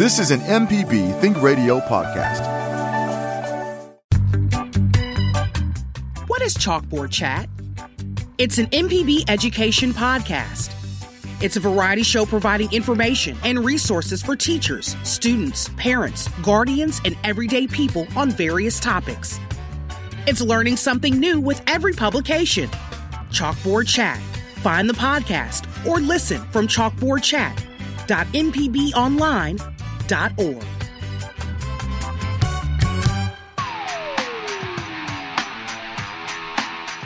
This is an MPB Think Radio podcast. What is Chalkboard Chat? It's an MPB education podcast. It's a variety show providing information and resources for teachers, students, parents, guardians, and everyday people on various topics. It's learning something new with every publication. Chalkboard Chat. Find the podcast or listen from chalkboardchat.mpbonline.org.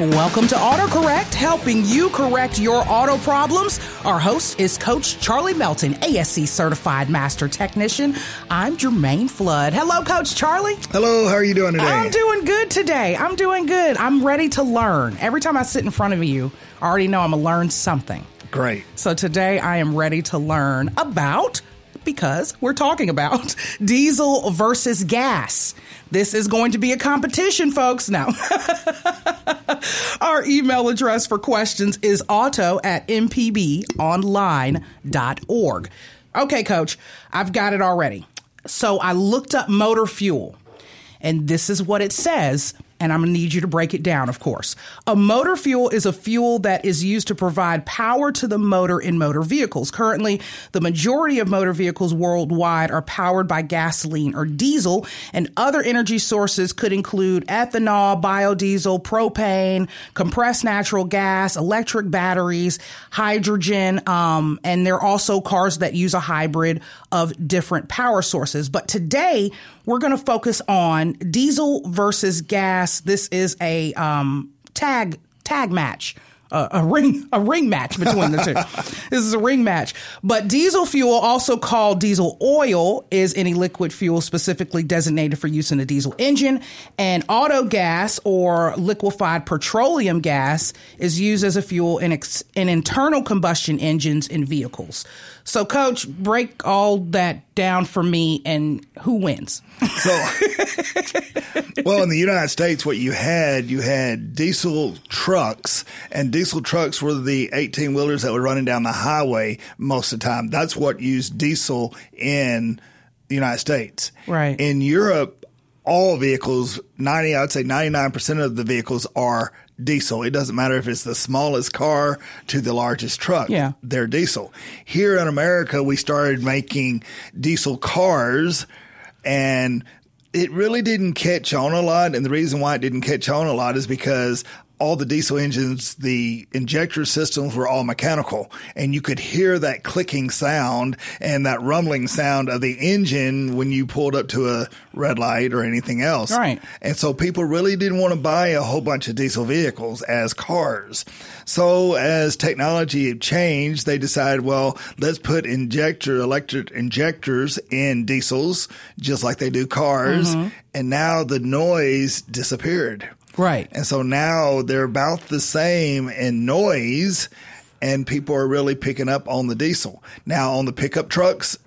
Welcome to AutoCorrect, helping you correct your auto problems. Our host is Coach Charlie Melton, ASE certified master technician. I'm Jermaine Flood. Hello, Coach Charlie. Hello, how are you doing today? I'm doing good today. I'm doing good. I'm ready to learn. Every time I sit in front of you, I already know I'm going to learn something. Great. So today I am ready to learn about because we're talking about diesel versus gas. This is going to be a competition, folks. Now, our email address for questions is auto at mpbonline.org. Okay, coach, I've got it already. So I looked up motor fuel, and this is what it says and I'm going to need you to break it down, of course. A motor fuel is a fuel that is used to provide power to the motor in motor vehicles. Currently, the majority of motor vehicles worldwide are powered by gasoline or diesel, and other energy sources could include ethanol, biodiesel, propane, compressed natural gas, electric batteries, hydrogen, um, and there are also cars that use a hybrid of different power sources. But today, we're going to focus on diesel versus gas. This is a um, tag tag match. Uh, a ring a ring match between the two. this is a ring match. But diesel fuel, also called diesel oil, is any liquid fuel specifically designated for use in a diesel engine. And auto gas or liquefied petroleum gas is used as a fuel in, ex- in internal combustion engines in vehicles. So, coach, break all that down for me and who wins? So, well, in the United States, what you had, you had diesel trucks, and diesel trucks were the 18 wheelers that were running down the highway most of the time. That's what used diesel in the United States. Right. In Europe, all vehicles, 90, I'd say 99% of the vehicles are diesel. It doesn't matter if it's the smallest car to the largest truck. Yeah. They're diesel. Here in America, we started making diesel cars and it really didn't catch on a lot. And the reason why it didn't catch on a lot is because all the diesel engines, the injector systems were all mechanical and you could hear that clicking sound and that rumbling sound of the engine when you pulled up to a red light or anything else. Right. And so people really didn't want to buy a whole bunch of diesel vehicles as cars. So as technology changed, they decided, well, let's put injector, electric injectors in diesels, just like they do cars. Mm-hmm. And now the noise disappeared. Right. And so now they're about the same in noise and people are really picking up on the diesel. Now on the pickup trucks,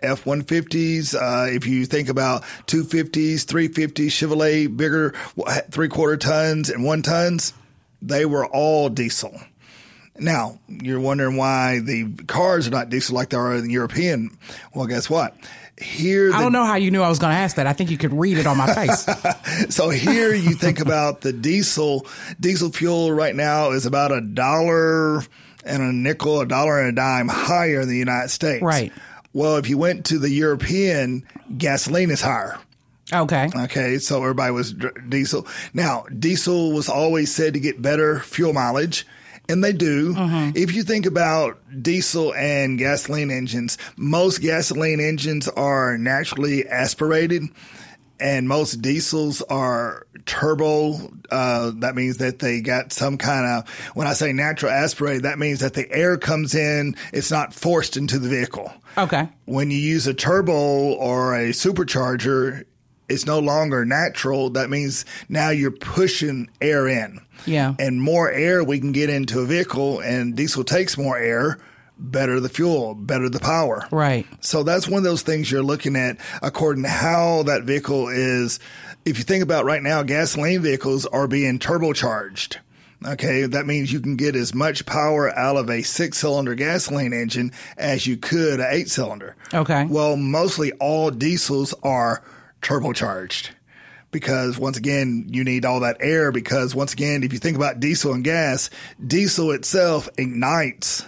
F 150s, uh, if you think about 250s, 350s, Chevrolet, bigger three quarter tons and one tons, they were all diesel. Now, you're wondering why the cars are not diesel like they are in the European. Well, guess what? Here. The, I don't know how you knew I was going to ask that. I think you could read it on my face. so here you think about the diesel. Diesel fuel right now is about a dollar and a nickel, a dollar and a dime higher in the United States. Right. Well, if you went to the European, gasoline is higher. Okay. Okay. So everybody was diesel. Now, diesel was always said to get better fuel mileage and they do. Mm-hmm. If you think about diesel and gasoline engines, most gasoline engines are naturally aspirated and most diesels are turbo. Uh, that means that they got some kind of, when I say natural aspirated, that means that the air comes in, it's not forced into the vehicle. Okay. When you use a turbo or a supercharger, it's no longer natural. That means now you're pushing air in. Yeah. And more air we can get into a vehicle, and diesel takes more air. Better the fuel, better the power. Right. So that's one of those things you're looking at according to how that vehicle is. If you think about right now, gasoline vehicles are being turbocharged. Okay, that means you can get as much power out of a six cylinder gasoline engine as you could an eight cylinder. Okay. Well, mostly all diesels are turbocharged because once again, you need all that air because once again, if you think about diesel and gas, diesel itself ignites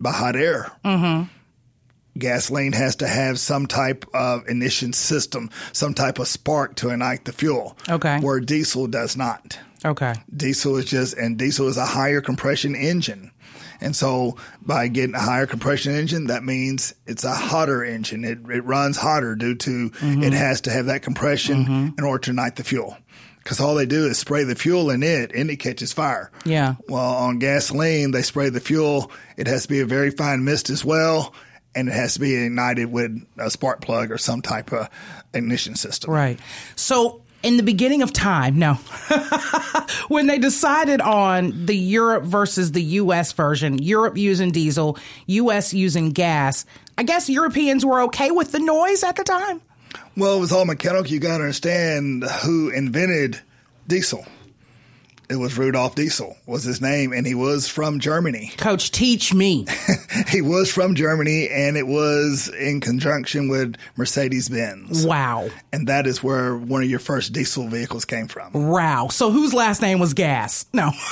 by hot air. Mm-hmm. Gasoline has to have some type of ignition system, some type of spark to ignite the fuel. Okay. Where diesel does not. Okay. Diesel is just, and diesel is a higher compression engine. And so by getting a higher compression engine, that means it's a hotter engine. It, it runs hotter due to mm-hmm. it has to have that compression mm-hmm. in order to ignite the fuel. Because all they do is spray the fuel in it and it catches fire. Yeah. Well, on gasoline, they spray the fuel. It has to be a very fine mist as well. And it has to be ignited with a spark plug or some type of ignition system. Right. So in the beginning of time, no, when they decided on the Europe versus the U.S. version, Europe using diesel, U.S. using gas, I guess Europeans were okay with the noise at the time. Well, it was all mechanical. You got to understand who invented diesel. It was Rudolf Diesel was his name, and he was from Germany. Coach, teach me. he was from Germany, and it was in conjunction with Mercedes Benz. Wow. And that is where one of your first diesel vehicles came from. Wow. So whose last name was Gas? No.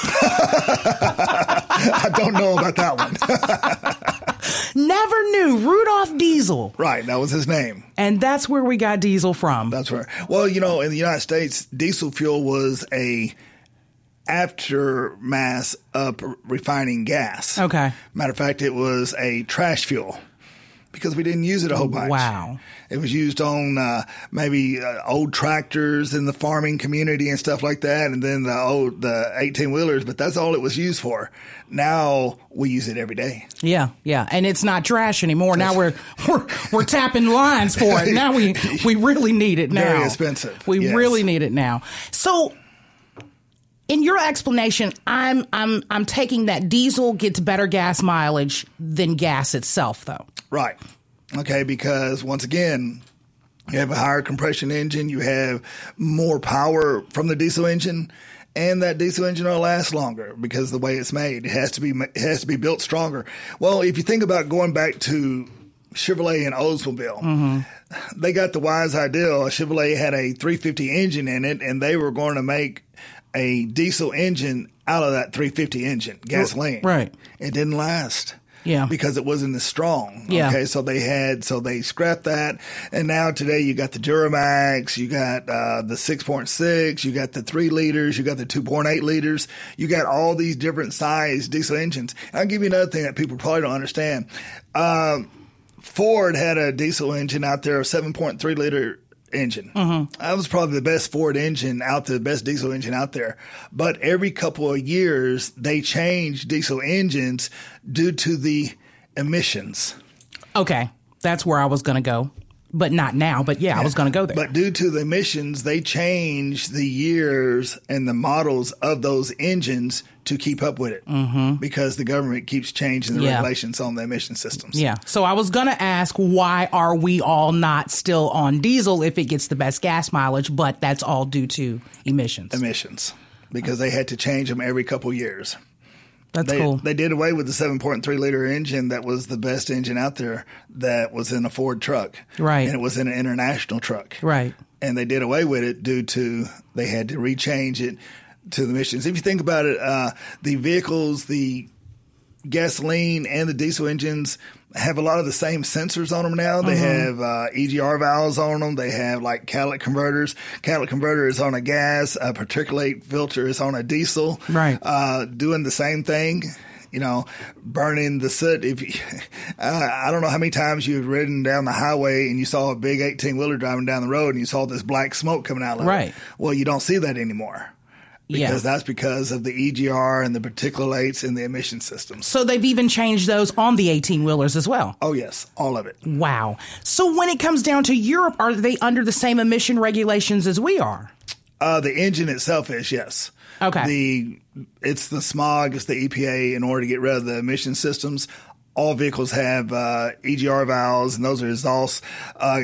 I don't know about that one. Never knew. Rudolf Diesel. right, that was his name. And that's where we got diesel from. That's right. Well, you know, in the United States, diesel fuel was a aftermath of refining gas. Okay. Matter of fact, it was a trash fuel because we didn't use it a whole bunch. Wow. It was used on uh, maybe uh, old tractors in the farming community and stuff like that, and then the old the eighteen wheelers. But that's all it was used for. Now we use it every day. Yeah, yeah, and it's not trash anymore. Now we're we're we're tapping lines for it. Now we we really need it now. Very expensive, We yes. really need it now. So, in your explanation, I'm I'm I'm taking that diesel gets better gas mileage than gas itself, though. Right. Okay, because once again, you have a higher compression engine, you have more power from the diesel engine, and that diesel engine will last longer because of the way it's made. It has to be it has to be built stronger. Well, if you think about going back to Chevrolet and Oldsmobile, mm-hmm. they got the wise idea. Chevrolet had a 350 engine in it, and they were going to make a diesel engine out of that 350 engine, gasoline. Right. It didn't last. Yeah. Because it wasn't as strong. Yeah. Okay. So they had, so they scrapped that. And now today you got the Duramax, you got uh, the 6.6, you got the 3 liters, you got the 2.8 liters, you got all these different size diesel engines. I'll give you another thing that people probably don't understand. Um, Ford had a diesel engine out there, a 7.3 liter engine. Mm-hmm. That was probably the best Ford engine out there, the best diesel engine out there. But every couple of years, they change diesel engines due to the emissions. Okay, that's where I was going to go, but not now. But yeah, I was going to go there. But due to the emissions, they change the years and the models of those engines to keep up with it mm-hmm. because the government keeps changing the Yeah. regulations on the emission systems. Yeah. So I was going to ask why are we all not still on diesel if it gets the best gas mileage, but that's all due to emissions. Emissions because they had to change them every couple years. That's They, cool. they did away with the 7.3 liter engine that was the best engine out there that was in a Ford truck. Right. And it was in an international truck. right. And they did away with it due to they had to rechange it to the emissions. If you think about it, uh, the vehicles, the gasoline and the diesel engines have a lot of the same sensors on them now. They have uh, EGR valves on them. They have like catalytic converters. Catalytic converter is on a gas. A particulate filter is on a diesel. Right. Uh, doing the same thing. You know, burning the soot. If you, I I don't know how many times you've ridden down the highway and you saw a big eighteen wheeler driving down the road and you saw this black smoke coming out of Right. it. Well, you don't see that anymore Yeah. because that's because of the EGR and the particulates and the emission systems. So they've even changed those on the 18 wheelers as well. Oh yes, all of it. Wow. So when it comes down to Europe, are they under the same emission regulations as we are? Uh, the engine itself is yes. Okay. The it's the smog, it's the EPA in order to get rid of the emission systems. All vehicles have uh, EGR valves, and those are exhaust uh,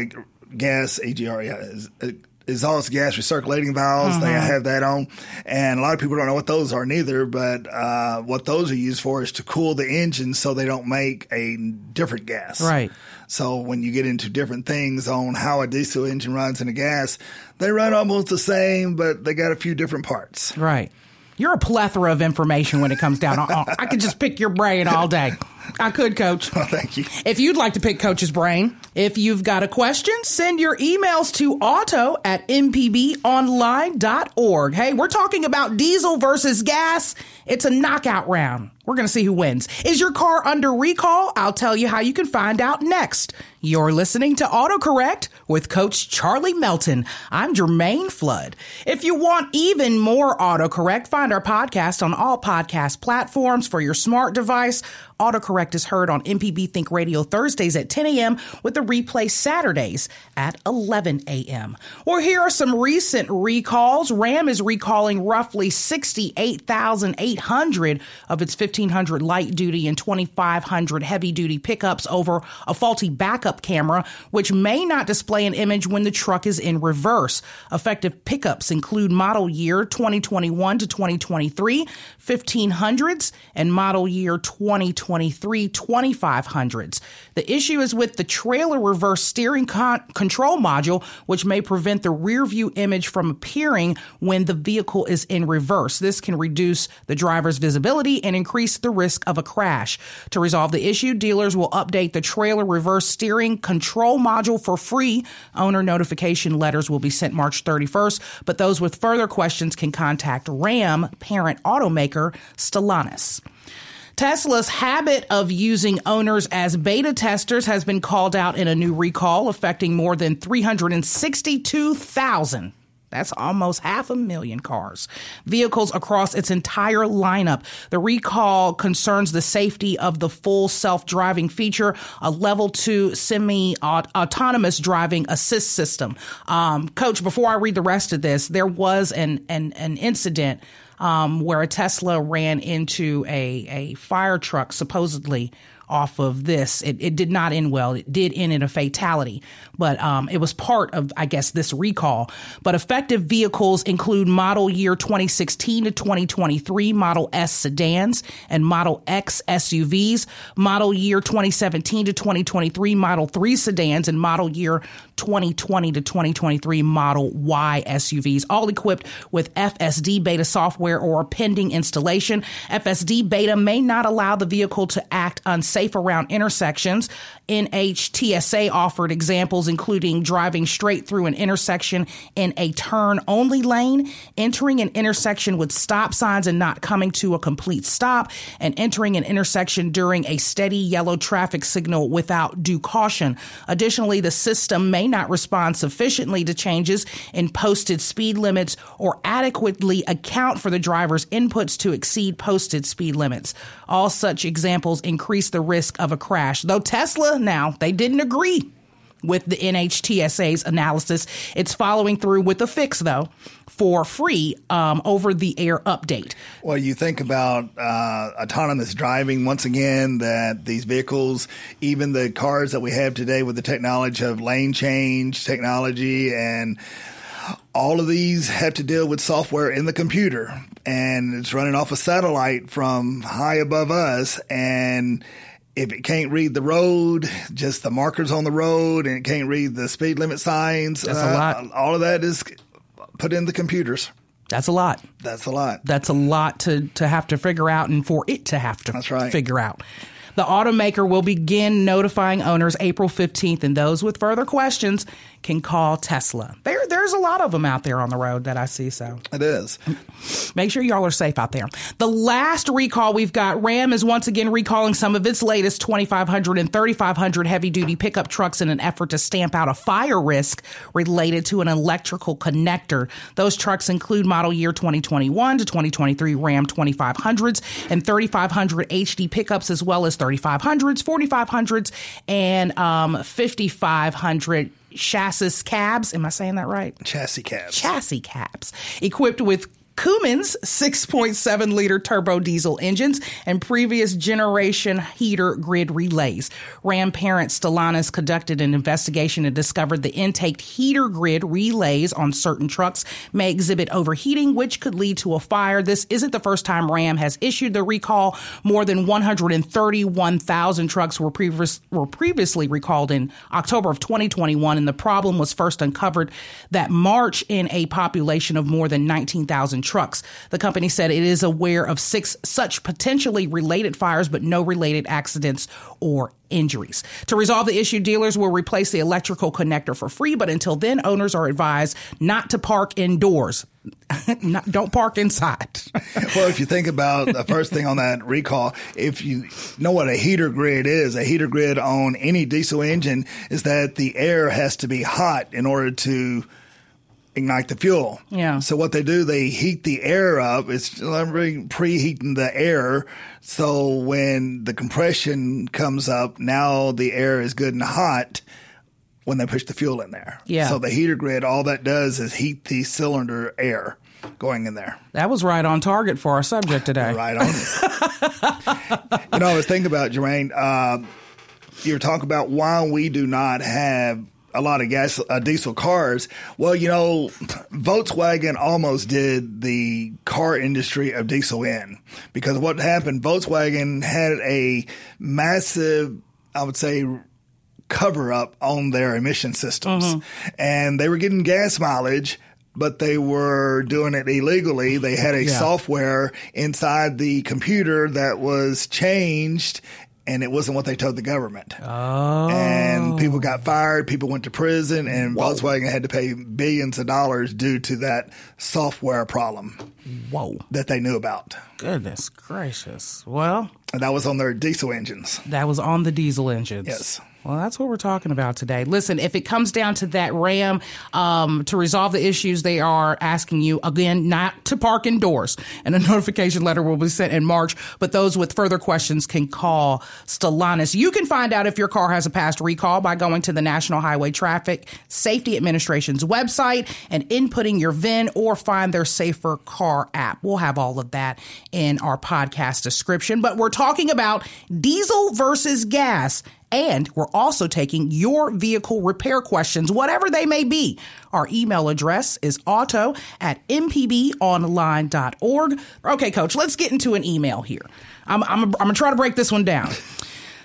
gas EGR, yeah, uh, exhaust gas recirculating valves. They have that on, and a lot of people don't know what those are neither. But uh, what those are used for is to cool the engine so they don't make a different gas. Right. So when you get into different things on how a diesel engine runs and a gas, they run almost the same, but they got a few different parts. Right. You're a plethora of information when it comes down. I, I could just pick your brain all day. I could, Coach. Thank you. If you'd like to pick Coach's brain, if you've got a question, send your emails to auto at mpbonline.org. Hey, we're talking about diesel versus gas. It's a knockout round. We're going to see who wins. Is your car under recall? I'll tell you how you can find out next. You're listening to AutoCorrect with Coach Charlie Melton. I'm Jermaine Flood. If you want even more AutoCorrect, find our podcast on all podcast platforms for your smart device. AutoCorrect is heard on MPB Think Radio Thursdays at 10 a.m. with the replay Saturdays at 11 a.m. Well, here are some recent recalls. Ram is recalling roughly 68,800 of its 1,500 light duty and 2,500 heavy duty pickups over a faulty backup camera, which may not display an image when the truck is in reverse. Effective pickups include model year 2021 to 2023, 1500s, and model year 2023 2500s. The issue is with the trailer reverse steering con- control module, which may prevent the rear view image from appearing when the vehicle is in reverse. This can reduce the driver's visibility and increase the risk of a crash. To resolve the issue, dealers will update the trailer reverse steering control module for free. Owner notification letters will be sent March 31st, but those with further questions can contact RAM parent automaker Stellantis. Tesla's habit of using owners as beta testers has been called out in a new recall affecting more than 362,000 that's almost half a million cars, vehicles across its entire lineup. The recall concerns the safety of the full self driving feature, a level two semi autonomous driving assist system. Um, Coach, before I read the rest of this, there was an, an, an incident um, where a Tesla ran into a, a fire truck, supposedly off of this. It, it did not end well. It did end in a fatality, but um, it was part of, I guess, this recall. But effective vehicles include model year 2016 to 2023 Model S sedans and Model X SUVs, model year 2017 to 2023 Model 3 sedans, and model year 2020 to 2023 Model Y SUVs, all equipped with FSD beta software or pending installation. FSD beta may not allow the vehicle to act unsafe around intersections. NHTSA offered examples including driving straight through an intersection in a turn only lane, entering an intersection with stop signs and not coming to a complete stop, and entering an intersection during a steady yellow traffic signal without due caution. Additionally, the system may not respond sufficiently to changes in posted speed limits or adequately account for the driver's inputs to exceed posted speed limits. All such examples increase the risk of a crash. Though Tesla now, they didn't agree with the NHTSA's analysis. It's following through with a fix, though, for free um, over the air update. Well, you think about uh, autonomous driving once again, that these vehicles, even the cars that we have today with the technology of lane change technology and all of these have to deal with software in the computer and it's running off a satellite from high above us and if it can't read the road, just the markers on the road, and it can't read the speed limit signs, That's a uh, lot. All of that is put in the computers. That's a lot. That's a lot. That's a lot to, to have to figure out and for it to have to That's right. figure out. The automaker will begin notifying owners April 15th, and those with further questions can call Tesla. There, there's a lot of them out there on the road that I see. So It is. make sure y'all are safe out there. The last recall we've got Ram is once again recalling some of its latest 2,500 and 3,500 heavy duty pickup trucks in an effort to stamp out a fire risk related to an electrical connector. Those trucks include model year 2021 to 2023 Ram 2500s and 3,500 HD pickups, as well as 3,500s, 4,500s, and um, 5,500 chassis cabs. Am I saying that right? Chassis cabs. chassis cabs equipped with Cummins 6.7 liter turbo diesel engines and previous generation heater grid relays. Ram parent Stellantis conducted an investigation and discovered the intake heater grid relays on certain trucks may exhibit overheating, which could lead to a fire. This isn't the first time Ram has issued the recall. More than 131,000 trucks were, previous, were previously recalled in October of 2021, and the problem was first uncovered that March in a population of more than 19,000 trucks. The company said it is aware of six such potentially related fires, but no related accidents or injuries. To resolve the issue, dealers will replace the electrical connector for free, but until then, owners are advised not to park indoors. not, don't park inside. well, if you think about the first thing on that recall, if you know what a heater grid is, a heater grid on any diesel engine is that the air has to be hot in order to ignite the fuel. Yeah. So what they do, they heat the air up. It's preheating the air. So when the compression comes up, now the air is good and hot when they push the fuel in there. Yeah. So the heater grid, all that does is heat the cylinder air going in there. That was right on target for our subject today. right on. you know, I was thinking about Jermaine. Uh, you were talking about why we do not have a lot of gas uh, diesel cars. Well, you know, Volkswagen almost did the car industry of diesel in because what happened, Volkswagen had a massive, I would say, cover up on their emission systems, mm-hmm. and they were getting gas mileage. But they were doing it illegally. They had a yeah. software inside the computer that was changed and it wasn't what they told the government. Oh. And people got fired, people went to prison, and Whoa. Volkswagen had to pay billions of dollars due to that software problem. Whoa. That they knew about. Goodness gracious. Well, and that was on their diesel engines. That was on the diesel engines. Yes. Well, that's what we're talking about today. Listen, if it comes down to that RAM, um, to resolve the issues, they are asking you again not to park indoors, and a notification letter will be sent in March. But those with further questions can call Stellantis. You can find out if your car has a past recall by going to the National Highway Traffic Safety Administration's website and inputting your VIN or find their Safer Car app. We'll have all of that in our podcast description. But we're talking about diesel versus gas and we're also taking your vehicle repair questions, whatever they may be. Our email address is auto at mpbonline.org. Okay, coach, let's get into an email here. I'm, I'm, I'm going to try to break this one down.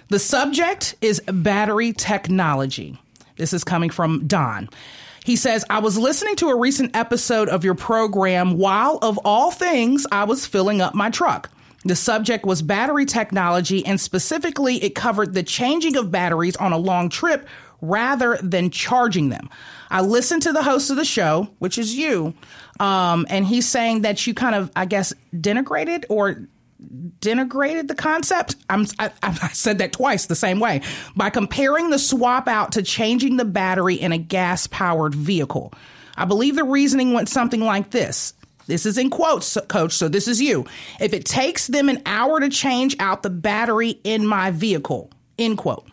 The subject is battery technology. This is coming from Don. He says, I was listening to a recent episode of your program while, of all things, I was filling up my truck. The subject was battery technology, and specifically, it covered the changing of batteries on a long trip rather than charging them. I listened to the host of the show, which is you, um, and he's saying that you kind of, I guess, denigrated or denigrated the concept. I'm, I, I, said that twice the same way by comparing the swap out to changing the battery in a gas powered vehicle. I believe the reasoning went something like this. This is in quotes, coach, so this is you. If it takes them an hour to change out the battery in my vehicle, end quote.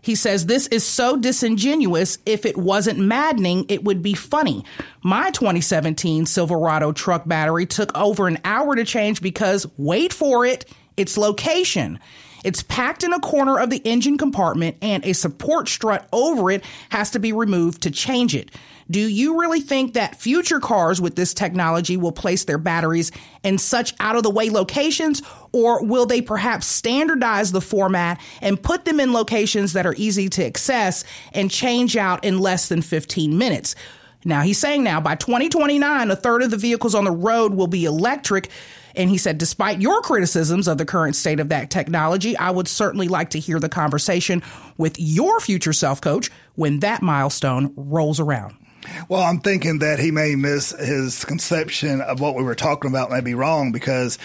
He says, This is so disingenuous. If it wasn't maddening, it would be funny. My 2017 Silverado truck battery took over an hour to change because, wait for it, its location. It's packed in a corner of the engine compartment, and a support strut over it has to be removed to change it. Do you really think that future cars with this technology will place their batteries in such out of the way locations, or will they perhaps standardize the format and put them in locations that are easy to access and change out in less than 15 minutes? Now, he's saying now by 2029, a third of the vehicles on the road will be electric. And he said, despite your criticisms of the current state of that technology, I would certainly like to hear the conversation with your future self coach when that milestone rolls around. Well, I'm thinking that he may miss his conception of what we were talking about, may be wrong because,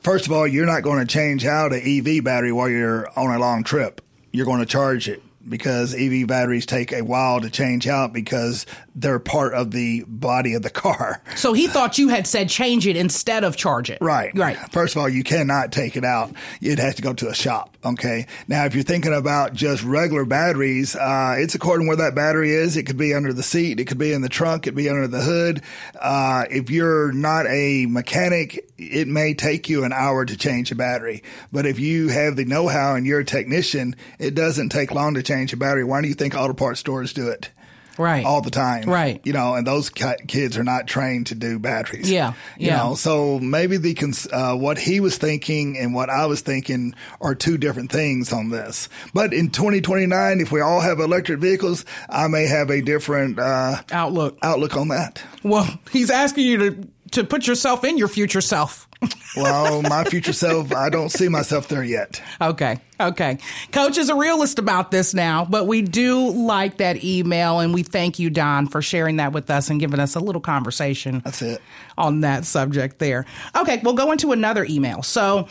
first of all, you're not going to change out an EV battery while you're on a long trip. You're going to charge it. Because EV batteries take a while to change out because they're part of the body of the car. So he thought you had said change it instead of charge it. Right. Right. First of all, you cannot take it out. It has to go to a shop. Okay. Now, if you're thinking about just regular batteries, uh, it's according where that battery is. It could be under the seat. It could be in the trunk. It could be under the hood. Uh, if you're not a mechanic, it may take you an hour to change a battery. But if you have the know-how and you're a technician, it doesn't take long to change a battery. Why do you think auto parts stores do it? Right. all the time. Right. You know, and those kids are not trained to do batteries. Yeah, You yeah. know, so maybe the cons- uh, what he was thinking and what I was thinking are two different things on this. But in 2029, if we all have electric vehicles, I may have a different uh, Outlook. outlook on that. Well, he's asking you to to put yourself in your future self. Well, my future self, I don't see myself there yet. Okay. Okay. Coach is a realist about this now, but we do like that email and we thank you, Don, for sharing that with us and giving us a little conversation. That's it. On that subject there. Okay, we'll go into another email. So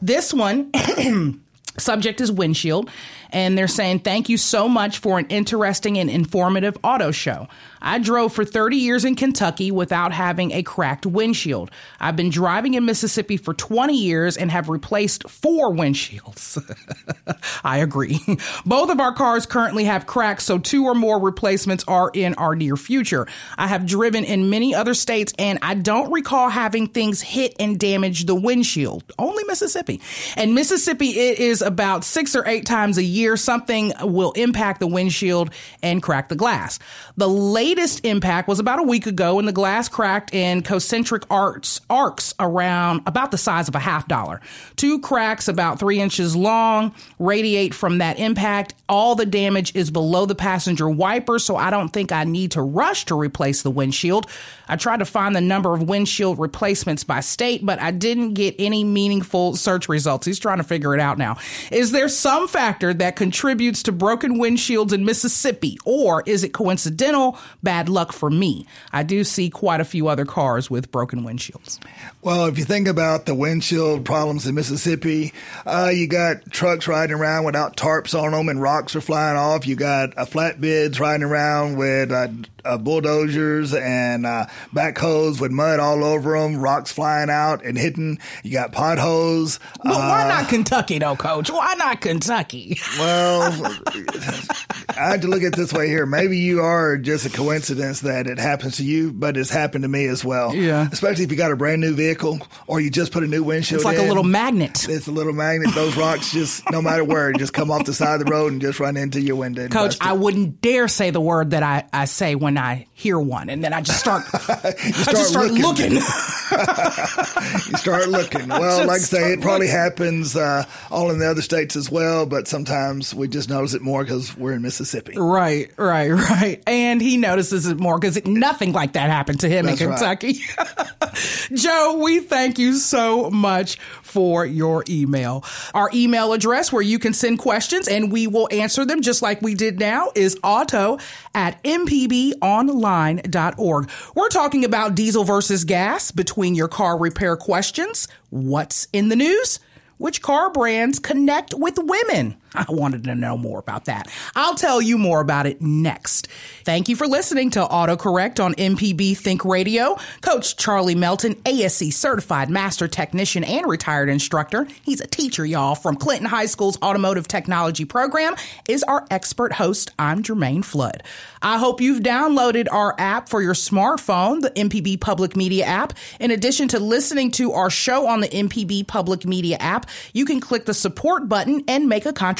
this one subject is windshield and they're saying thank you so much for an interesting and informative auto show. I drove for 30 years in kentucky without having a cracked windshield. I've been driving in mississippi for 20 years and have replaced four windshields. I agree. Both of our cars currently have cracks so two or more replacements are in our near future. I have driven in many other states and i don't recall having things hit and damage the windshield. Only mississippi. And mississippi it is about six or eight times a year something will impact the windshield and crack the glass. The latest impact was about a week ago when the glass cracked in concentric arcs, arcs around about the size of a half dollar. Two cracks about three inches long radiate from that impact. All the damage is below the passenger wiper, so I don't think I need to rush to replace the windshield. I tried to find the number of windshield replacements by state, but I didn't get any meaningful search results. He's trying to figure it out now. Is there some factor that contributes to broken windshields in Mississippi, or is it coincidental bad luck for me? I do see quite a few other cars with broken windshields. Well, if you think about the windshield problems in Mississippi, uh, you got trucks riding around without tarps on them and rocks are flying off. You got uh, flatbeds riding around with uh, uh, bulldozers and uh, backhoes with mud all over them, rocks flying out and hitting. You got potholes. But why Uh, not Kentucky, though, Coach? Why not Kentucky? Well, I had to look at it this way here. Maybe you are just a coincidence that it happens to you, but it's happened to me as well. Yeah. Especially if you got a brand new vehicle or you just put a new windshield It's like a little magnet. It's a little magnet. Those rocks just, no matter where, just come off the side of the road and just run into your window. Coach. I wouldn't dare say the word that I, I say when I hear one, and then I just start, I just start looking. looking. you start looking. Well, like I say, start it probably looking. happens uh, all in the other states as well, but sometimes we just notice it more because we're in Mississippi. Right, right, right. And he notices it more because nothing like that happened to him That's in right. Joe, we thank you so much for your email. Our email address where you can send questions and we will answer them just like we did now is auto at mpbonline.org. We're talking about diesel versus gas between your car repair questions. What's in the news? Which car brands connect with women? I wanted to know more about that. I'll tell you more about it next. Thank you for listening to AutoCorrect on MPB Think Radio. Coach Charlie Melton, ASE certified master technician and retired instructor. He's a teacher, y'all, from Clinton High School's automotive technology program, is our expert host. I'm Jermaine Flood. I hope you've downloaded our app for your smartphone, the MPB Public Media app. In addition to listening to our show on the MPB Public Media app, you can click the support button and make a contribution.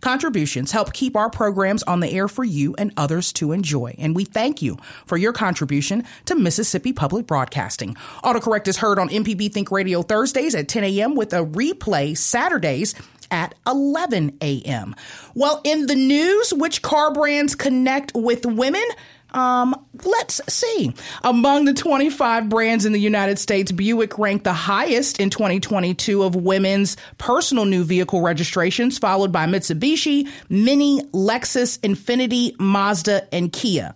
Contributions help keep our programs on the air for you and others to enjoy. And we thank you for your contribution to Mississippi Public Broadcasting. Autocorrect is heard on MPB Think Radio Thursdays at 10 a.m. with a replay Saturdays at 11 a.m. Well, in the news, which car brands connect with women? Um, let's see. Among the 25 brands in the United States, Buick ranked the highest in 2022 of women's personal new vehicle registrations, followed by Mitsubishi, Mini, Lexus, Infiniti, Mazda, and Kia.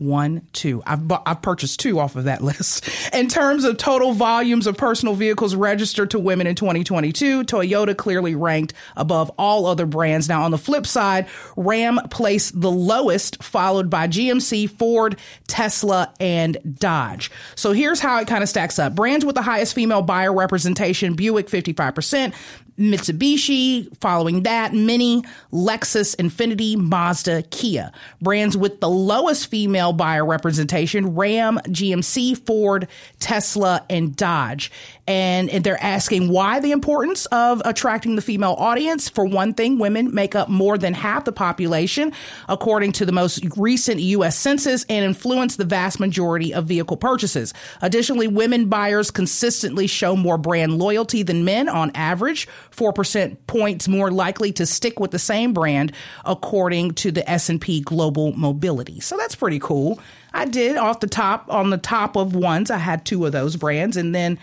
One, two. I've, bu- I've purchased two off of that list. In terms of total volumes of personal vehicles registered to women in 2022, Toyota clearly ranked above all other brands. Now, on the flip side, Ram placed the lowest, followed by GMC, Ford, Tesla, and Dodge. So here's how it kind of stacks up. Brands with the highest female buyer representation, Buick 55%, Mitsubishi, following that, Mini, Lexus, Infiniti, Mazda, Kia. Brands with the lowest female buyer representation, Ram, GMC, Ford, Tesla, and Dodge. And they're asking why the importance of attracting the female audience. For one thing, women make up more than half the population, according to the most recent U.S. Census, and influence the vast majority of vehicle purchases. Additionally, women buyers consistently show more brand loyalty than men on average, 4% points more likely to stick with the same brand, according to the S&P Global Mobility. So that's pretty cool. I did off the top, on the top of ones, I had two of those brands, and then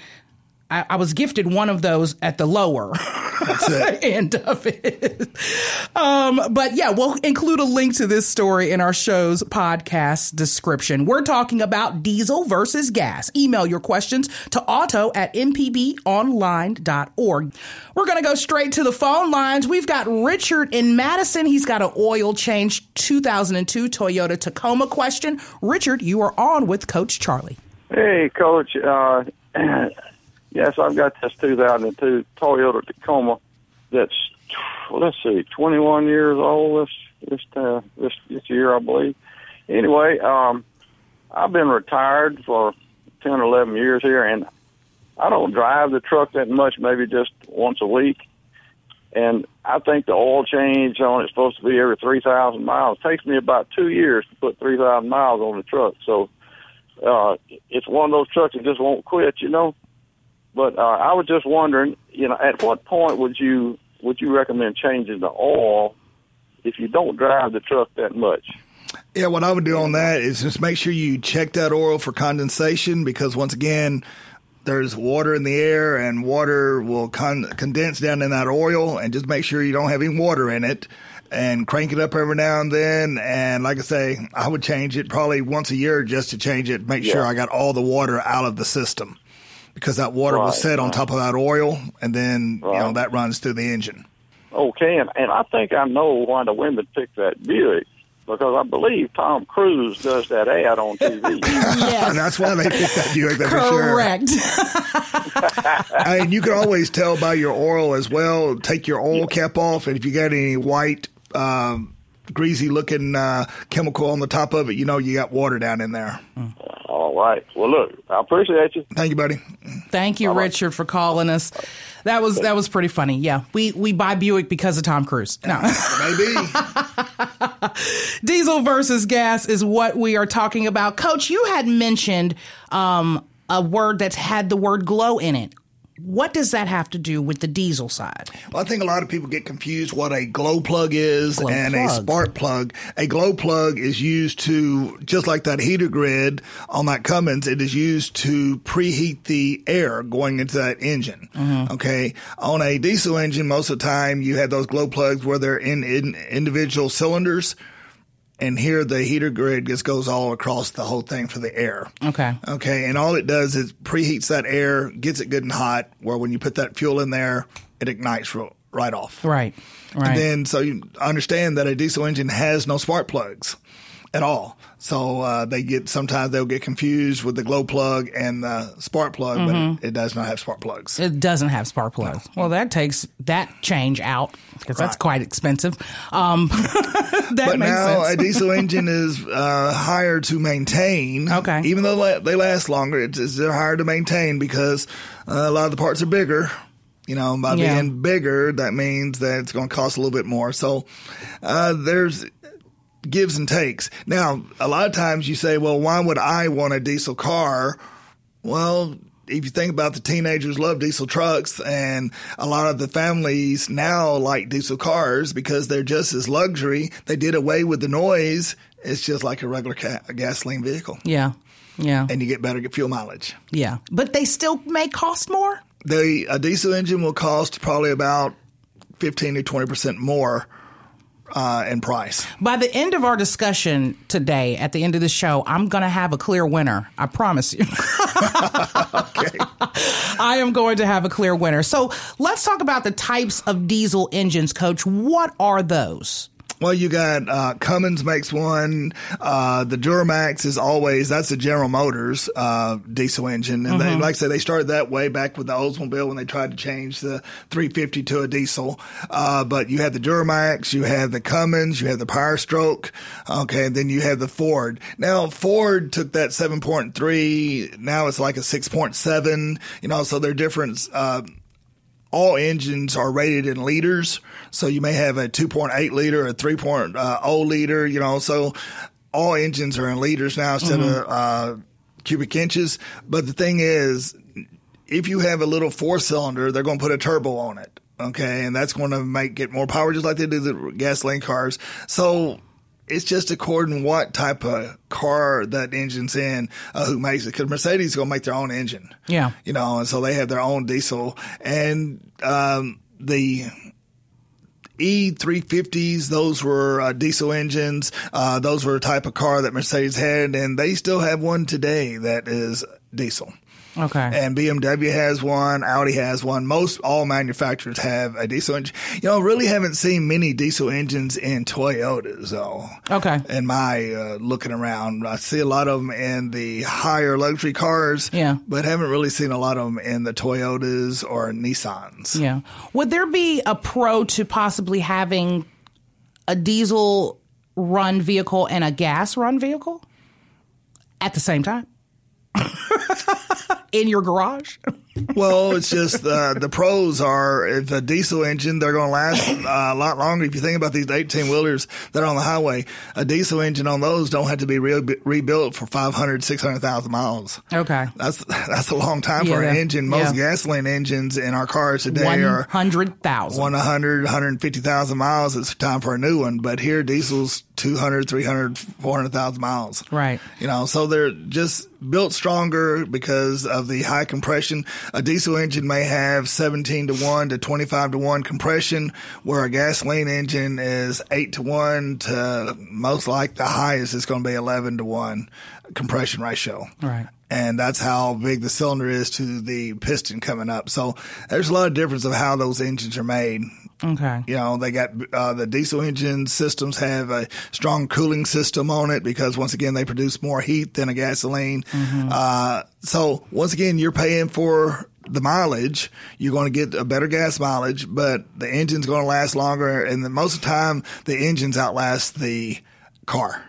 I, I was gifted one of those at the lower end of it. Um, but yeah, we'll include a link to this story in our show's podcast description. We're talking about diesel versus gas. Email your questions to auto at mpbonline.org. We're going to go straight to the phone lines. We've got Richard in Madison. He's got an oil change 2002 Toyota Tacoma question. Richard, you are on with Coach Charlie. Hey, Coach. Uh, yes, I've got this 2002 Toyota Tacoma that's, let's see, 21 years old this this uh, this this year, I believe. Anyway, um, I've been retired for 10 or 11 years here, and I don't drive the truck that much, maybe just once a week. And I think the oil change on it's supposed to be every 3,000 miles. It takes me about two years to put 3,000 miles on the truck. So uh, it's one of those trucks that just won't quit, you know. But uh, I was just wondering, you know, at what point would you would you recommend changing the oil if you don't drive the truck that much? Yeah, what I would do on that is just make sure you check that oil for condensation because once again, there's water in the air and water will con- condense down in that oil and just make sure you don't have any water in it and crank it up every now and then. And like I say, I would change it probably once a year just to change it, make sure I got all the water out of the system because that water will Right, set on top of that oil and then, you know, that runs through the engine. Okay, and, and I think I know why the women picked that Buick because I believe Tom Cruise does that ad on TV. Yes. And that's why they picked that Buick, that's for sure. Correct. I mean, you can always tell by your oil as well. Take your oil cap off, and if you got any white, um, greasy looking uh, chemical on the top of it, you know you got water down in there. All right. Well, look, I appreciate you. Thank you, buddy. Thank you, Richard, for calling us. That was that was pretty funny. Yeah, we we buy Buick because of Tom Cruise. No. Maybe. Diesel versus gas is what we are talking about. Coach, you had mentioned um, a word that's had the word glow in it. What does that have to do with the diesel side? Well, I think a lot of people get confused what a glow plug is Glow and a spark plug. A glow plug is used to, just like that heater grid on that Cummins, it is used to preheat the air going into that engine. Mm-hmm. Okay. On a diesel engine, most of the time you have those glow plugs where they're in, in individual cylinders. And here the heater grid just goes all across the whole thing for the air. Okay. Okay, and all it does is preheats that air, gets it good and hot, where when you put that fuel in there, it ignites ro- right off. Right. Right. And then, so you understand that a diesel engine has no spark plugs at all. So uh, they get sometimes they'll get confused with the glow plug and the spark plug, but it, it does not have spark plugs. it doesn't have spark plugs. Well, that takes that change out because that's quite expensive. Um, that but makes now sense. a diesel engine is uh, higher to maintain. Okay. Even though they last longer, it's, it's they're higher to maintain because uh, a lot of the parts are bigger. You know, by Yeah. being bigger, that means that it's going to cost a little bit more. So uh, there's gives and takes. Now, a lot of times you say, well, why would I want a diesel car? Well, if you think about the teenagers love diesel trucks and a lot of the families now like diesel cars because they're just as luxury. They did away with the noise. It's just like a regular ca- gasoline vehicle yeah. Yeah. and you get better fuel mileage. Yeah. But they still may cost more? The, a diesel engine will cost probably about 15 to 20% more uh, in price. By the end of our discussion today, at the end of the show, I'm going to have a clear winner. I promise you. Okay. I am going to have a clear winner. So let's talk about the types of diesel engines, coach. What are those? Well, you got uh, Cummins makes one. Uh, the Duramax is always that's the General Motors uh, diesel engine, and they, like I said, they started that way back with the Oldsmobile when they tried to change the 350 to a diesel. Uh, but you have the Duramax, you have the Cummins, you have the Power Stroke, okay, and then you have the Ford. Now Ford took that 7.3, now it's like a 6.7, you know, so they're different. Uh, all engines are rated in liters. So you may have a 2.8 liter, a 3.0 liter, you know, so all engines are in liters now instead of uh, cubic inches. But the thing is, if you have a little four cylinder, they're going to put a turbo on it. Okay. And that's going to make it more power, just like they do the gasoline cars. So it's just according what type of car that engine's in, uh, who makes it. Because Mercedes is going to make their own engine. Yeah. You know, and so they have their own diesel. And um, the E350s, those were uh, diesel engines. Uh, those were a type of car that Mercedes had, and they still have one today that is diesel. Okay. And BMW has one, Audi has one. Most all manufacturers have a diesel engine. You know, really haven't seen many diesel engines in Toyotas though. Okay. In my uh, looking around, I see a lot of them in the higher luxury cars. Yeah. But haven't really seen a lot of them in the Toyotas or Nissans. Yeah. Would there be a pro to possibly having a diesel run vehicle and a gas run vehicle at the same time? In your garage? Well, it's just uh, the pros are if a diesel engine, they're going to last uh, a lot longer. If you think about these 18 wheelers that are on the highway, a diesel engine on those don't have to be re- rebuilt for 500, 600,000 miles. Okay. That's that's a long time Yeah, for an engine. Most yeah. gasoline engines in our cars today are 100,000. 100, 150,000 miles. It's time for a new one. But here, diesel's 200, 300, 400,000 miles. Right. You know, so they're just built stronger because of the high compression. A diesel engine may have 17 to 1 to 25 to 1 compression, where a gasoline engine is 8 to 1 to most like the highest is going to be 11 to 1 compression ratio. Right. And that's how big the cylinder is to the piston coming up. So there's a lot of difference of how those engines are made. Okay. You know, they got uh, the diesel engine systems have a strong cooling system on it because once again they produce more heat than a gasoline. Uh, so once again, you're paying for the mileage. You're going to get a better gas mileage, but the engine's going to last longer, and the, most of the time the engines outlast the car.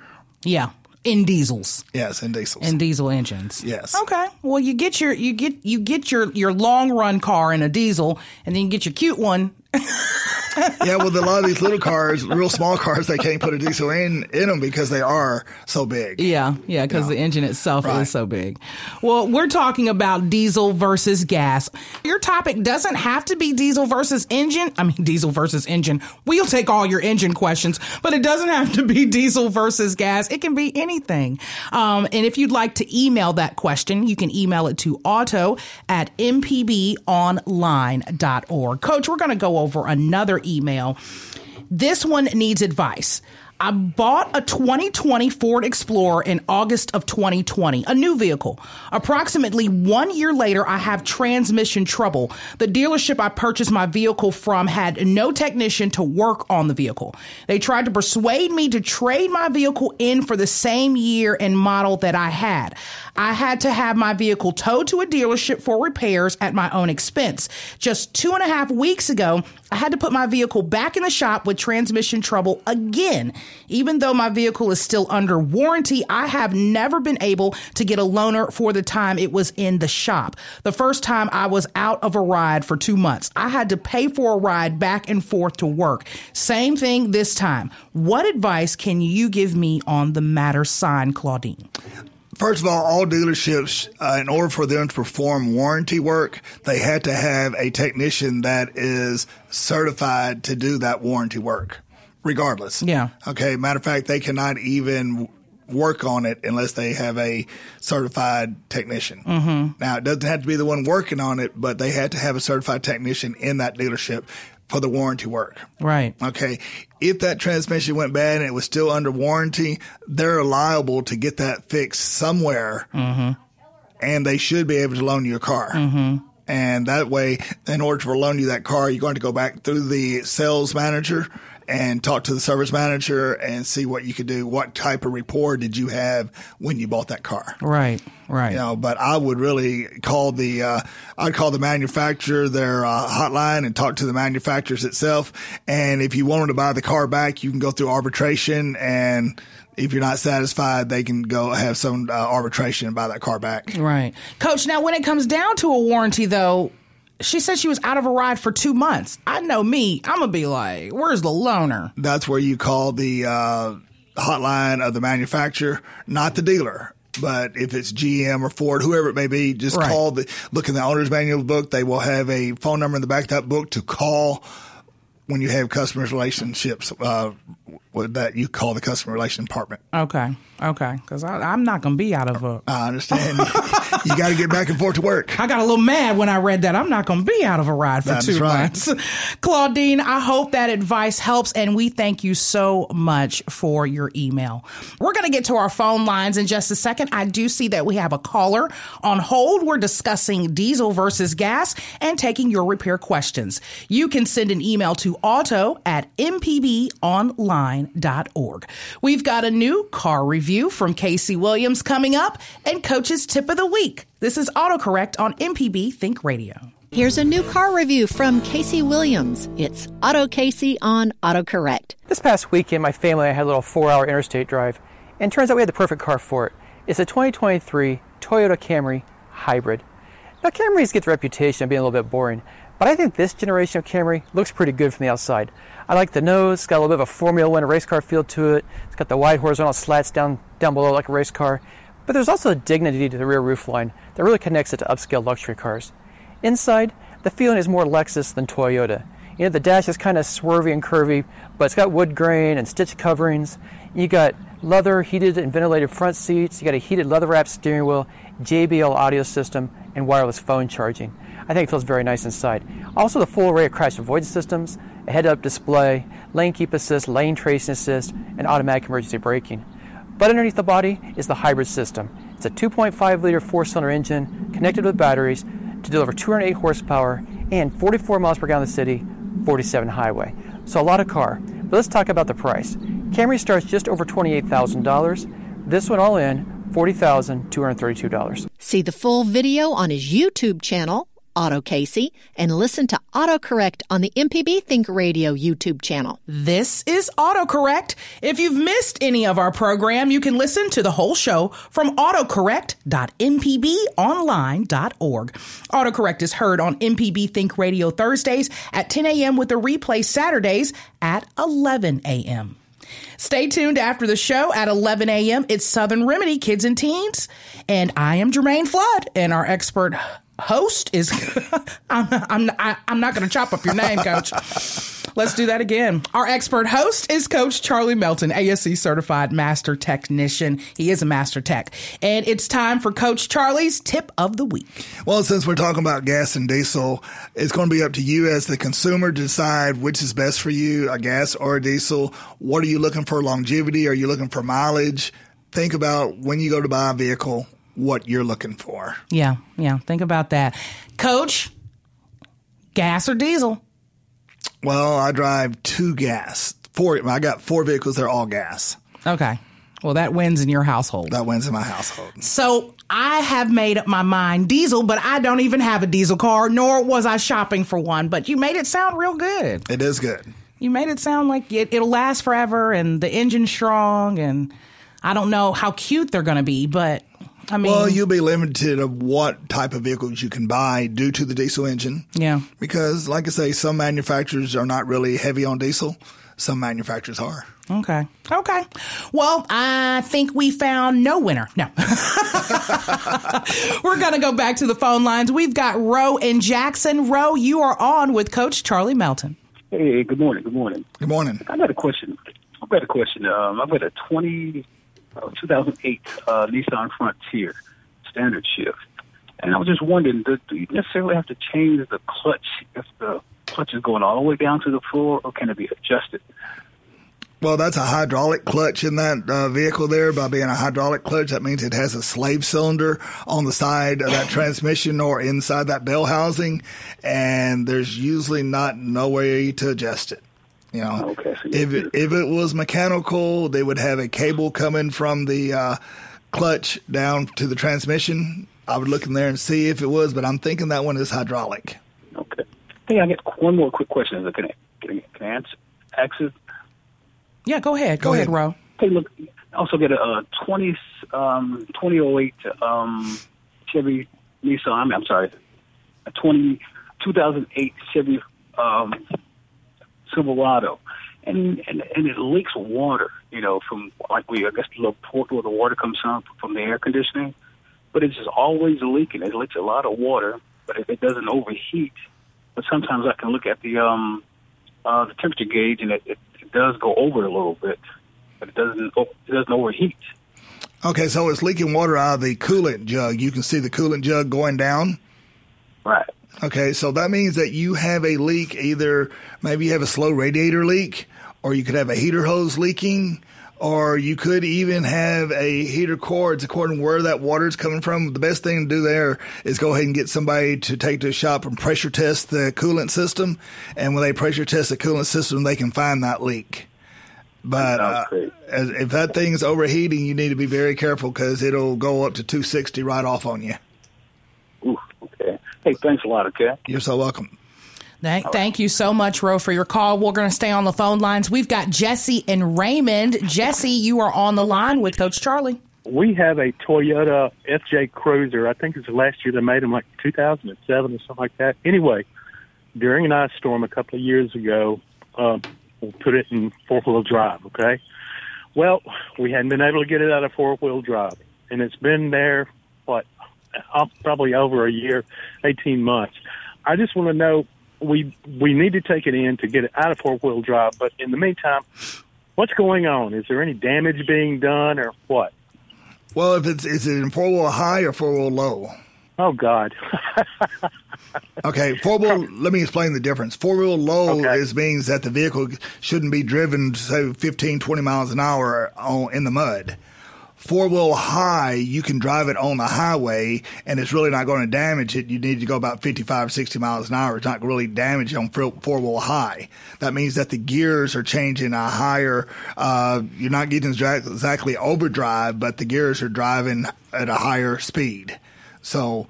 Yeah. In diesels. Yes, in diesels. In diesel engines. Yes. Okay. Well, you get your you get you get your your long run car in a diesel, and then you get your cute one. yeah, well, a lot of these little cars, real small cars, they can't put a diesel in in them because they are so big. Yeah, yeah, because the engine itself Right. is so big. Well, we're talking about diesel versus gas. Your topic doesn't have to be diesel versus engine. I mean, diesel versus engine. We'll take all your engine questions, but it doesn't have to be diesel versus gas. It can be anything. Um, and if you'd like to email that question, you can email it to auto at mpbonline.org. Coach, we're going to go over another email. This one needs advice. I bought a 2020 Ford Explorer in August of 2020, a new vehicle. Approximately one year later, I have transmission trouble. The dealership I purchased my vehicle from had no technician to work on the vehicle. They tried to persuade me to trade my vehicle in for the same year and model that I had. I had to have my vehicle towed to a dealership for repairs at my own expense. Just two and a half weeks ago, I had to put my vehicle back in the shop with transmission trouble again. Even though my vehicle is still under warranty, I have never been able to get a loaner for the time it was in the shop. The first time I was out of a ride for two months, I had to pay for a ride back and forth to work. Same thing this time. What advice can you give me on the matter? Sign Claudine. First of all, all dealerships, uh, in order for them to perform warranty work, they had to have a technician that is certified to do that warranty work, regardless. Yeah. Okay. Matter of fact, they cannot even work on it unless they have a certified technician. Mm-hmm. Now, it doesn't have to be the one working on it, but they had to have a certified technician in that dealership for the warranty work. Right. Okay. If that transmission went bad and it was still under warranty, they're liable to get that fixed somewhere. Mm-hmm. And they should be able to loan you a car. Mm-hmm. And that way, in order to loan you that car, you're going to go back through the sales manager and talk to the service manager and see what you could do. What type of rapport did you have when you bought that car? Right. Right. You know, but I would really call the uh, I'd call the manufacturer their uh, hotline and talk to the manufacturers itself. And if you wanted to buy the car back, you can go through arbitration. And if you're not satisfied, they can go have some uh, arbitration and buy that car back. Right. Coach, now when it comes down to a warranty though, she said she was out of a ride for two months. I know me. I'm gonna be like, where's the loaner? That's where you call the uh, hotline of the manufacturer, not the dealer. But if it's GM or Ford, whoever it may be, just Right. call the look in the owner's manual book. They will have a phone number in the back of that book to call when you have customer relationships. Uh, that you call the customer relation department. Okay. Okay. Because I'm not gonna be out of a. I understand. you got to get back and forth to work. I got a little mad when I read that. I'm not going to be out of a ride for That's two right. months. Claudine, I hope that advice helps, and we thank you so much for your email. We're going to get to our phone lines in just a second. I do see that we have a caller on hold. We're discussing diesel versus gas and taking your repair questions. You can send an email to auto at mpbonline.org. We've got a new car review from Casey Williams coming up and Coach's Tip of the Week. This is autocorrect on MPB Think Radio. Here's a new car review from Casey Williams. It's Auto Casey on AutoCorrect. This past weekend, my family and I had a little four hour interstate drive, and turns out we had the perfect car for it. It's a 2023 Toyota Camry Hybrid. Now, Camrys get the reputation of being a little bit boring, but I think this generation of Camry looks pretty good from the outside. I like the nose, it's got a little bit of a Formula One race car feel to it, it's got the wide horizontal slats down, down below like a race car, but there's also a dignity to the rear roof line that really connects it to upscale luxury cars. Inside, the feeling is more Lexus than Toyota. You know, the dash is kind of swervy and curvy, but it's got wood grain and stitch coverings. You got leather heated and ventilated front seats. You got a heated leather wrapped steering wheel, JBL audio system, and wireless phone charging. I think it feels very nice inside. Also, the full array of crash avoidance systems, a head-up display, lane keep assist, lane tracing assist, and automatic emergency braking. But underneath the body is the hybrid system. It's a 2.5 liter four cylinder engine connected with batteries to deliver 208 horsepower and 44 miles per gallon in the city, 47 highway. So a lot of car. But let's talk about the price. Camry starts just over $28,000. This one all in, $40,232. See the full video on his YouTube channel, Auto Casey, and listen to AutoCorrect on the MPB Think Radio YouTube channel. This is AutoCorrect. If you've missed any of our program, you can listen to the whole show from autocorrect.mpbonline.org. AutoCorrect is heard on MPB Think Radio Thursdays at 10 a.m. with a replay Saturdays at 11 a.m. Stay tuned after the show at 11 a.m. It's Southern Remedy Kids and Teens. And I am Jermaine Flood, and our expert host is. I'm, I'm, I, I'm not going to chop up your name, coach. Let's do that again. Our expert host is Coach Charlie Melton, ASE certified master technician. He is a master tech. And it's time for Coach Charlie's tip of the week. Well, since we're talking about gas and diesel, it's going to be up to you as the consumer to decide which is best for you, a gas or a diesel. What are you looking for longevity? Are you looking for mileage? Think about when you go to buy a vehicle, what you're looking for. Yeah, yeah. Think about that. Coach, gas or diesel? Well, I drive two gas. Four. I got four vehicles. They're all gas. Okay. Well, that wins in your household. That wins in my household. So I have made up my mind diesel, but I don't even have a diesel car, nor was I shopping for one. But you made it sound real good. It is good. You made it sound like it, it'll last forever and the engine's strong. And I don't know how cute they're going to be, but I mean, Well, you'll be limited of what type of vehicles you can buy due to the diesel engine. yeah. Because, like I say, some manufacturers are not really heavy on diesel. Some manufacturers are. Okay. Okay. Well, I think we found no winner. No. We're going to go back to the phone lines. We've got Roe and Jackson. Roe, you are on with Coach Charlie Melton. Hey, good morning. Good morning. Good morning. I got a question. I've got a question. Um, I've got a 20, uh, 2008 uh, Nissan Frontier standard shift. And I was just wondering, do, do you necessarily have to change the clutch if the clutch is going all the way down to the floor, or can it be adjusted? Well, that's a hydraulic clutch in that uh, vehicle there. By being a hydraulic clutch, that means it has a slave cylinder on the side of that transmission or inside that bell housing, and there's usually not no way to adjust it. You know, Okay, so if it, if it was mechanical, they would have a cable coming from the uh, clutch down to the transmission. I would look in there and see if it was, but I'm thinking that one is hydraulic. Okay. Hey, I get one more quick question. Is it can I, can I, can I answer? Access? Yeah, go ahead. Go, Go ahead, ahead. Ro. Hey, look, I also get a, uh 20, um, 2008 um, Chevy Nissan. I mean, I'm sorry, a 20, 2008 Chevy um, Silverado. And, and and it leaks water, you know, from like we I guess the little port where the water comes from from the air conditioning, but it's just always leaking. It leaks a lot of water, but if it doesn't overheat, but sometimes I can look at the um uh the temperature gauge and it, it, it does go over a little bit, but it doesn't it doesn't overheat. Okay, so it's leaking water out of the coolant jug. You can see the coolant jug going down. Right. Okay, so that means that you have a leak. Either maybe you have a slow radiator leak, or you could have a heater hose leaking, or you could even have a heater core. It's according to where that water is coming from. The best thing to do there is go ahead and get somebody to take to a shop and pressure test the coolant system. And when they pressure test the coolant system, they can find that leak. But uh, as, if that thing's overheating, you need to be very careful because it'll go up to 260 right off on you. Ooh, okay. Hey, thanks a lot. Okay. You're so welcome. Thank, thank you so much, Ro, for your call. We're going to stay on the phone lines. We've got Jesse and Raymond. Jesse, you are on the line with Coach Charlie. we have a Toyota FJ Cruiser. I think it's the last year they made them, like 2007 or something like that. Anyway, during an ice storm a couple of years ago, uh, we put it in four wheel drive. Okay. Well, we hadn't been able to get it out of four wheel drive, and it's been there what probably over a year, 18 months. I just want to know we we need to take it in to get it out of four wheel drive, but in the meantime, what's going on? Is there any damage being done or what? Well, if it's is it in four wheel high or four wheel low? Oh God. Okay, four wheel. let me explain the difference. Four wheel low Okay. is means that the vehicle shouldn't be driven say 15, 20 miles an hour on, in the mud. Four wheel high, you can drive it on the highway, and it's really not going to damage it. You need to go about 55, 60 miles an hour. It's not really damage on four wheel high. That means that the gears are changing a higher. Uh, you're not getting exactly overdrive, but the gears are driving at a higher speed. So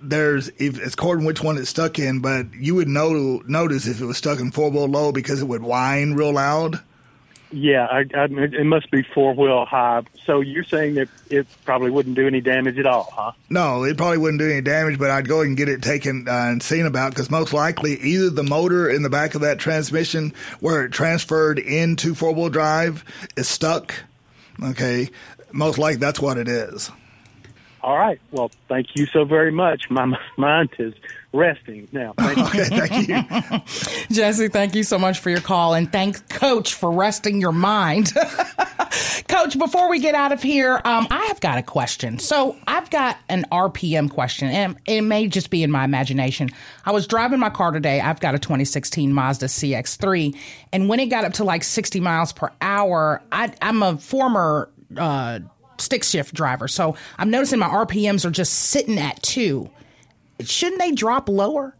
there's if it's according which one it's stuck in, but you would know notice if it was stuck in four wheel low because it would whine real loud. Yeah, I, I, it must be four wheel high. So you're saying that it probably wouldn't do any damage at all, huh? No, it probably wouldn't do any damage, but I'd go and get it taken uh, and seen about because most likely either the motor in the back of that transmission where it transferred into four wheel drive is stuck. Okay, most likely that's what it is. All right. Well, thank you so very much. My mind is resting now. Thank you. Okay, thank you. Jesse, thank you so much for your call and thanks Coach for resting your mind. Coach, before we get out of here, um, I have got a question. So I've got an RPM question, and it may just be in my imagination. I was driving my car today. I've got a 2016 Mazda CX3, and when it got up to like 60 miles per hour, I, I'm a former uh, stick shift driver, so I'm noticing my RPMs are just sitting at two. Shouldn't they drop lower?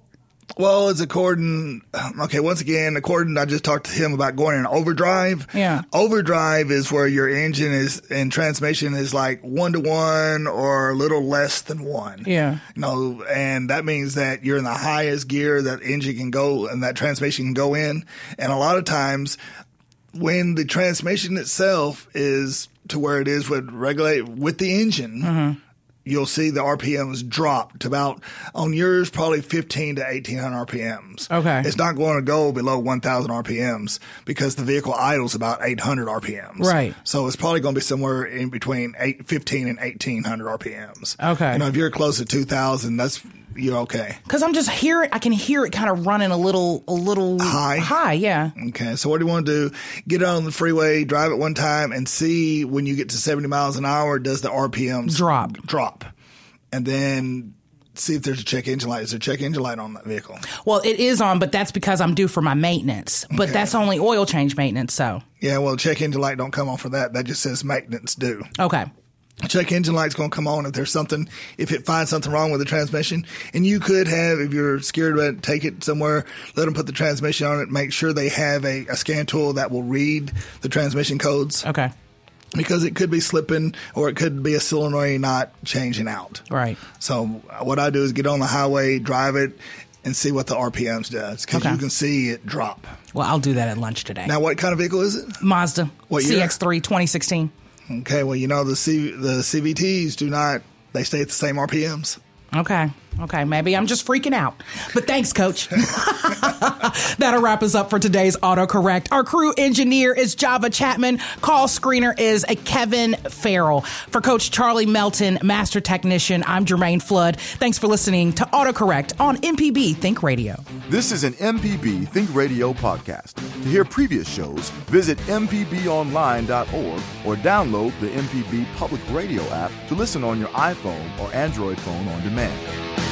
Well, it's according. Okay, once again, according. I just talked to him about going in overdrive. Yeah. Overdrive is where your engine is and transmission is like one to one or a little less than one. Yeah. No, and that means that you're in the highest gear that engine can go and that transmission can go in. And a lot of times, when the transmission itself is to where it is with regulate with the engine, mm-hmm. you'll see the RPMs drop to about on yours probably 15 to 1800 RPMs. Okay. It's not going to go below 1000 RPMs because the vehicle idles about 800 RPMs. Right. So it's probably going to be somewhere in between eight, 15 and 1800 RPMs. Okay. You know, if you're close to 2000, that's you're okay. Because I'm just hearing, I can hear it kind of running a little, a little High? High, yeah. Okay, so what do you want to do? Get it on the freeway, drive it one time, and see when you get to 70 miles an hour, does the RPMs Drop. Drop. And then see if there's a check engine light. Is there a check engine light on that vehicle? Well, it is on, but that's because I'm due for my maintenance. But Okay. that's only oil change maintenance. So, Yeah, well, check engine light don't come on for that. That just says maintenance due. okay. Check engine light's going to come on if there's something if it finds something wrong with the transmission and you could have if you're scared about it take it somewhere let them put the transmission on it make sure they have a, a scan tool that will read the transmission codes Okay. because it could be slipping or it could be a solenoid not changing out Right. so what i do is get on the highway drive it and see what the rpms does because Okay. you can see it drop Well, I'll do that at lunch today. now what kind of vehicle is it Mazda What year? CX3 2016. Okay well you know the C, the cvts do not they stay at the same rpms Okay. Okay. Maybe I'm just freaking out. But thanks, coach. That'll wrap us up for today's autocorrect. Our crew engineer is Java Chapman. Call screener is Kevin Farrell. For Coach Charlie Melton, master technician, I'm Jermaine Flood. Thanks for listening to autocorrect on MPB Think Radio. This is an MPB Think Radio podcast. To hear previous shows, visit MPBOnline.org or download the MPB Public Radio app to listen on your iPhone or Android phone on demand.